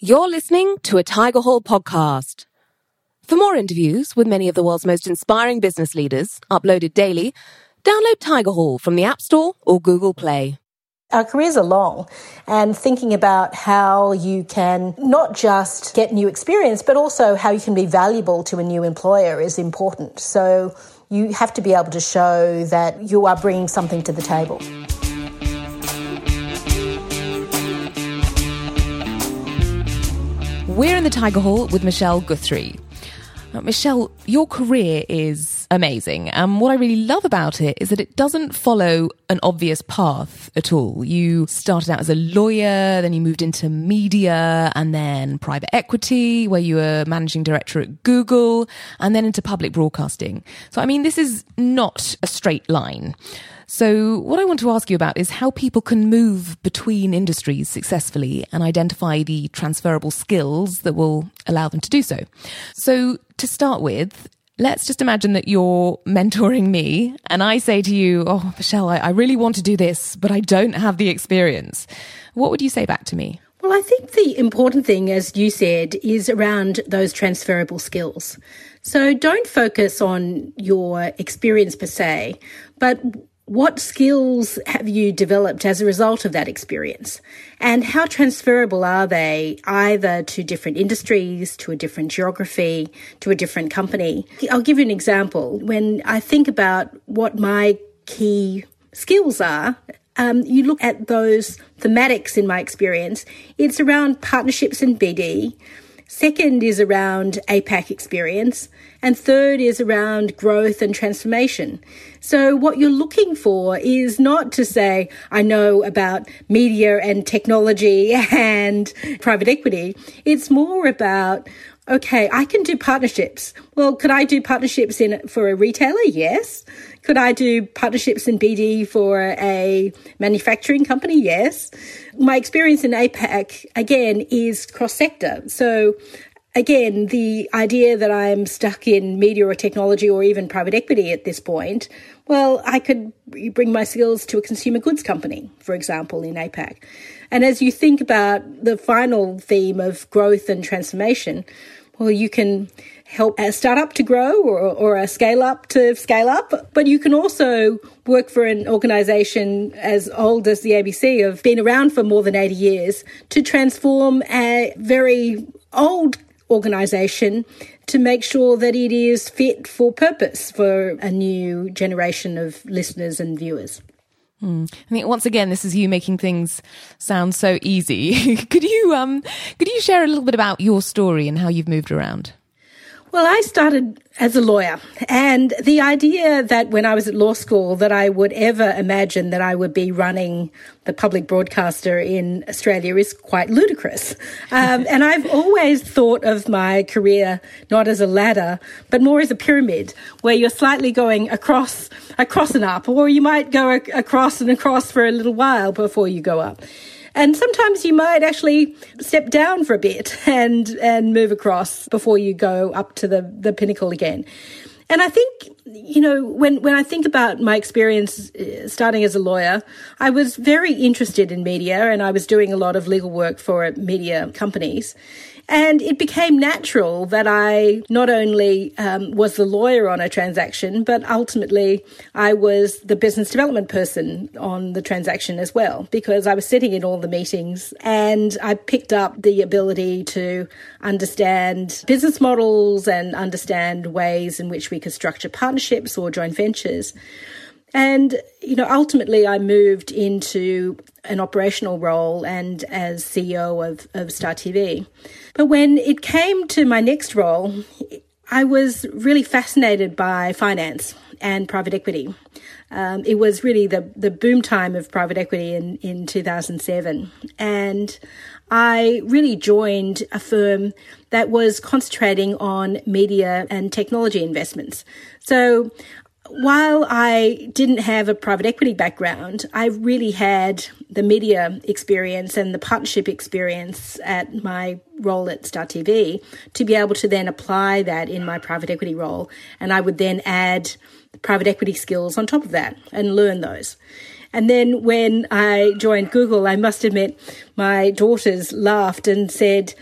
You're listening to a Tigerhall podcast. For more interviews with many of the world's most inspiring business leaders, uploaded daily, download Tigerhall from the App Store or Google Play. Our careers are long, and thinking about how you can not just get new experience, but also how you can be valuable to a new employer is important. So you have to be able to show that you are bringing something to the table. We're in the Tigerhall with Michelle Guthrie. Now, Michelle, your career is amazing. And what I really love about it is that it doesn't follow an obvious path at all. You started out as a lawyer, then you moved into media and then private equity, where you were managing director at Google, and then into public broadcasting. So, I mean, this is not a straight line. So, what I want to ask you about is how people can move between industries successfully and identify the transferable skills that will allow them to do so. So, to start with, let's just imagine that you're mentoring me and I say to you, Oh, Michelle, I, I really want to do this, but I don't have the experience. What would you say back to me? Well, I think the important thing, as you said, is around those transferable skills. So don't focus on your experience per se, but what skills have you developed as a result of that experience? And how transferable are they either to different industries, to a different geography, to a different company? I'll give you an example. When I think about what my key skills are, um, you look at those thematics in my experience, it's around partnerships and BD. Second is around APAC experience. And third is around growth and transformation. So what you're looking for is not to say, I know about media and technology and private equity. It's more about, okay, I can do partnerships. Well, could I do partnerships in for a retailer? Yes. Could I do partnerships in BD for a manufacturing company? Yes. My experience in APAC again is cross sector. So again, the idea that I'm stuck in media or technology or even private equity at this point, well, I could bring my skills to a consumer goods company, for example, in APAC. And as you think about the final theme of growth and transformation, well, you can help a startup to grow or, or a scale up to scale up, but you can also work for an organization as old as the ABC, have been around for more than 80 years, to transform a very old organisation to make sure that it is fit for purpose for a new generation of listeners and viewers. Mm. I think once again, this is you making things sound so easy. could you um, could you share a little bit about your story and how you've moved around? Well, I started as a lawyer and the idea that when I was at law school that I would ever imagine that I would be running the public broadcaster in Australia is quite ludicrous. Um, and I've always thought of my career not as a ladder, but more as a pyramid where you're slightly going across, across and up, or you might go across and across for a little while before you go up. And sometimes you might actually step down for a bit and, and move across before you go up to the, the pinnacle again. And I think, you know, when, when I think about my experience uh, starting as a lawyer, I was very interested in media and I was doing a lot of legal work for media companies. And it became natural that I not only um, was the lawyer on a transaction, but ultimately I was the business development person on the transaction as well, because I was sitting in all the meetings and I picked up the ability to understand business models and understand ways in which we could structure partnerships or joint ventures. And, you know, ultimately I moved into an operational role and as CEO of, of Star TV. But when it came to my next role, I was really fascinated by finance and private equity. Um, it was really the, the boom time of private equity in, in 2007. And I really joined a firm that was concentrating on media and technology investments. So while I didn't have a private equity background, I really had the media experience and the partnership experience at my role at Star TV to be able to then apply that in my private equity role. And I would then add private equity skills on top of that and learn those. And then when I joined Google, I must admit, my daughters laughed and said,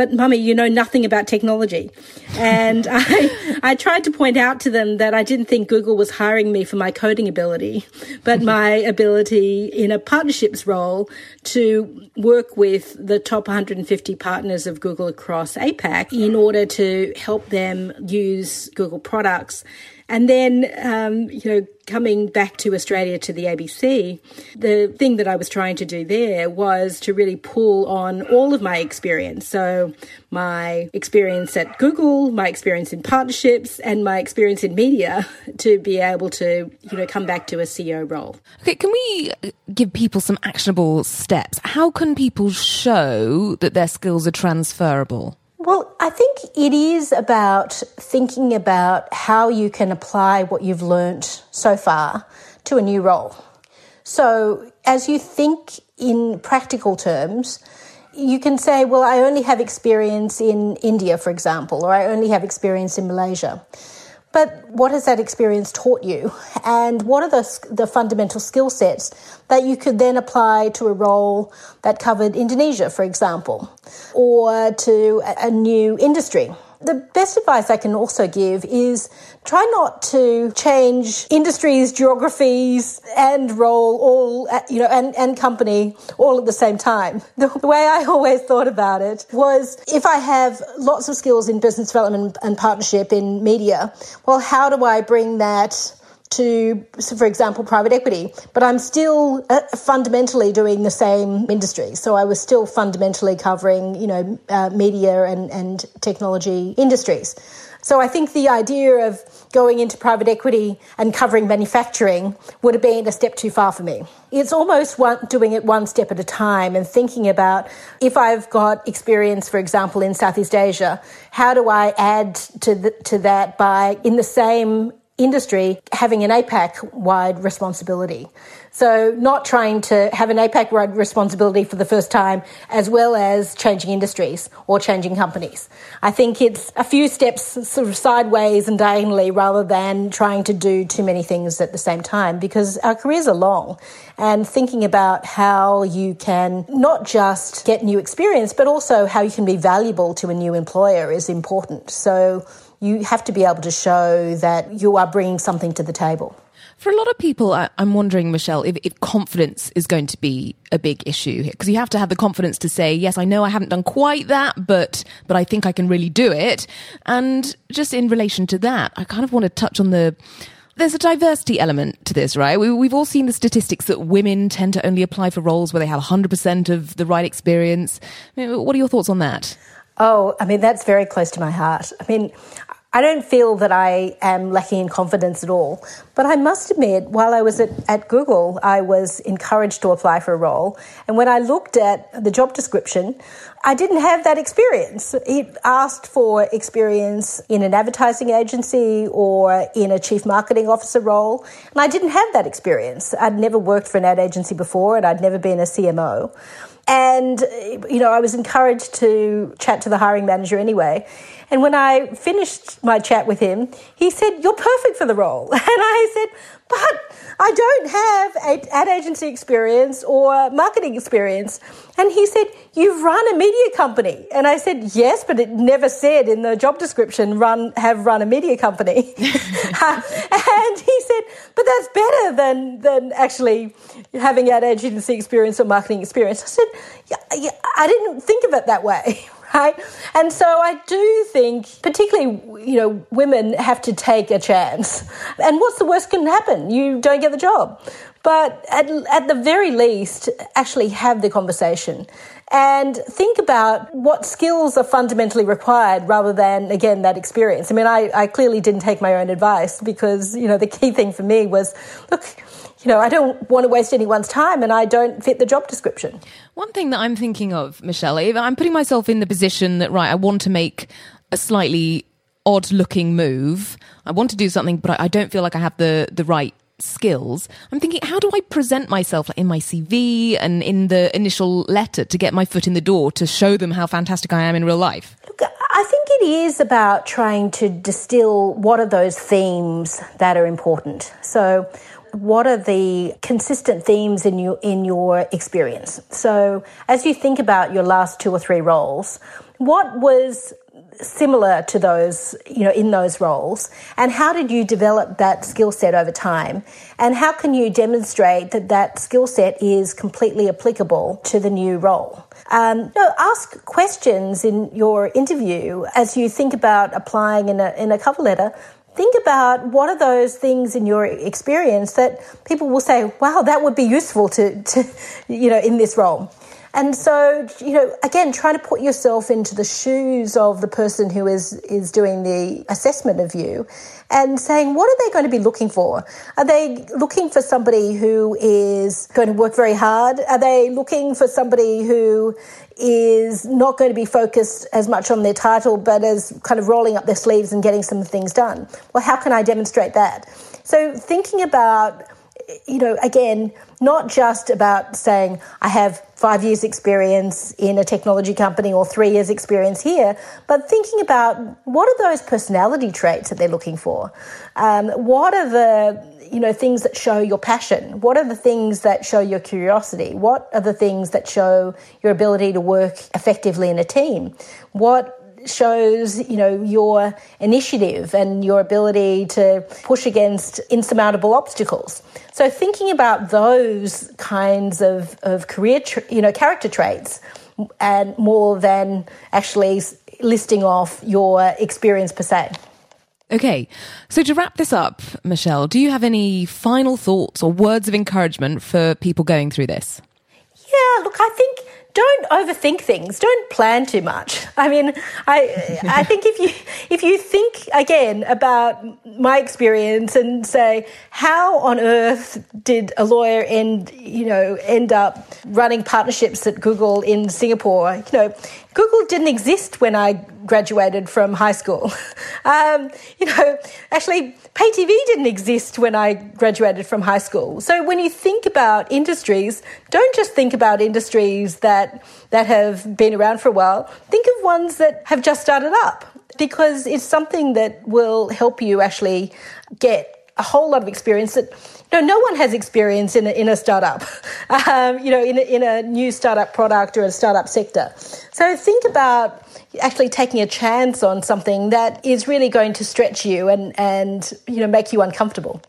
but mummy, you know nothing about technology. And I, I tried to point out to them that I didn't think Google was hiring me for my coding ability, but my ability in a partnerships role to work with the top 150 partners of Google across APAC in order to help them use Google products and then, um, you know, coming back to Australia to the ABC, the thing that I was trying to do there was to really pull on all of my experience. So, my experience at Google, my experience in partnerships, and my experience in media to be able to, you know, come back to a CEO role. Okay, can we give people some actionable steps? How can people show that their skills are transferable? Well, I think it is about thinking about how you can apply what you've learnt so far to a new role. So, as you think in practical terms, you can say, well, I only have experience in India, for example, or I only have experience in Malaysia. But what has that experience taught you? And what are the, the fundamental skill sets that you could then apply to a role that covered Indonesia, for example, or to a, a new industry? The best advice I can also give is try not to change industries, geographies, and role all, you know, and, and company all at the same time. The, the way I always thought about it was if I have lots of skills in business development and partnership in media, well, how do I bring that to, for example, private equity, but I'm still uh, fundamentally doing the same industry. So I was still fundamentally covering, you know, uh, media and, and technology industries. So I think the idea of going into private equity and covering manufacturing would have been a step too far for me. It's almost one, doing it one step at a time and thinking about if I've got experience, for example, in Southeast Asia, how do I add to the, to that by in the same industry having an APAC wide responsibility. So, not trying to have an APAC wide responsibility for the first time, as well as changing industries or changing companies. I think it's a few steps sort of sideways and diagonally rather than trying to do too many things at the same time because our careers are long. And thinking about how you can not just get new experience, but also how you can be valuable to a new employer is important. So, you have to be able to show that you are bringing something to the table. For a lot of people, I, am wondering, Michelle, if, if, confidence is going to be a big issue here, because you have to have the confidence to say, yes, I know I haven't done quite that, but but I think I can really do it. And just in relation to that, I kind of want to touch on the there's a diversity element to this, right? We, have all seen the statistics that women tend to only apply for roles where they have 100% of the right experience. I mean, what are your thoughts on that? Oh, I mean, that's very close to my heart. I mean, I don't feel that I am lacking in confidence at all. But I must admit, while I was at, at Google, I was encouraged to apply for a role. And when I looked at the job description, I didn't have that experience. It asked for experience in an advertising agency or in a chief marketing officer role. And I didn't have that experience. I'd never worked for an ad agency before and I'd never been a CMO. And, you know, I was encouraged to chat to the hiring manager anyway. And when I finished my chat with him, he said, You're perfect for the role. And I said, But I don't have ad agency experience or marketing experience. And he said, You've run a media company. And I said, Yes, but it never said in the job description, run, have run a media company. and he said, But that's better than, than actually having ad agency experience or marketing experience. I said, yeah, I didn't think of it that way right? And so I do think, particularly, you know, women have to take a chance. And what's the worst can happen? You don't get the job. But at, at the very least, actually have the conversation and think about what skills are fundamentally required rather than, again, that experience. I mean, I, I clearly didn't take my own advice because, you know, the key thing for me was, look, you know, I don't want to waste anyone's time and I don't fit the job description. One thing that I'm thinking of, Michelle, if I'm putting myself in the position that, right, I want to make a slightly odd looking move. I want to do something, but I don't feel like I have the, the right skills. I'm thinking, how do I present myself like, in my CV and in the initial letter to get my foot in the door to show them how fantastic I am in real life? Look, I think it is about trying to distill what are those themes that are important. So, what are the consistent themes in your in your experience. So as you think about your last two or three roles, what was similar to those, you know, in those roles? And how did you develop that skill set over time? And how can you demonstrate that that skill set is completely applicable to the new role? Um, no, ask questions in your interview as you think about applying in a, in a cover letter. Think about what are those things in your experience that people will say, wow, that would be useful to, to you know, in this role. And so, you know, again, trying to put yourself into the shoes of the person who is, is doing the assessment of you and saying, what are they going to be looking for? Are they looking for somebody who is going to work very hard? Are they looking for somebody who is not going to be focused as much on their title, but as kind of rolling up their sleeves and getting some things done? Well, how can I demonstrate that? So thinking about you know, again, not just about saying, I have five years' experience in a technology company or three years' experience here, but thinking about what are those personality traits that they're looking for? Um, what are the you know things that show your passion? What are the things that show your curiosity? What are the things that show your ability to work effectively in a team? What shows you know your initiative and your ability to push against insurmountable obstacles so thinking about those kinds of, of career tra- you know character traits and more than actually listing off your experience per se Okay, so to wrap this up, Michelle, do you have any final thoughts or words of encouragement for people going through this? Yeah, look, I think don't overthink things. Don't plan too much. I mean, I I think if you if you think again about my experience and say how on earth did a lawyer end you know end up running partnerships at Google in Singapore? You know, Google didn't exist when I graduated from high school. Um, you know, actually, pay TV didn't exist when I graduated from high school. So when you think about industries, don't just think about industries that that have been around for a while. Think of ones that have just started up because it's something that will help you actually get a whole lot of experience that no, no one has experience in a, in a startup, um, you know, in a, in a new startup product or a startup sector. So think about actually taking a chance on something that is really going to stretch you and, and you know, make you uncomfortable.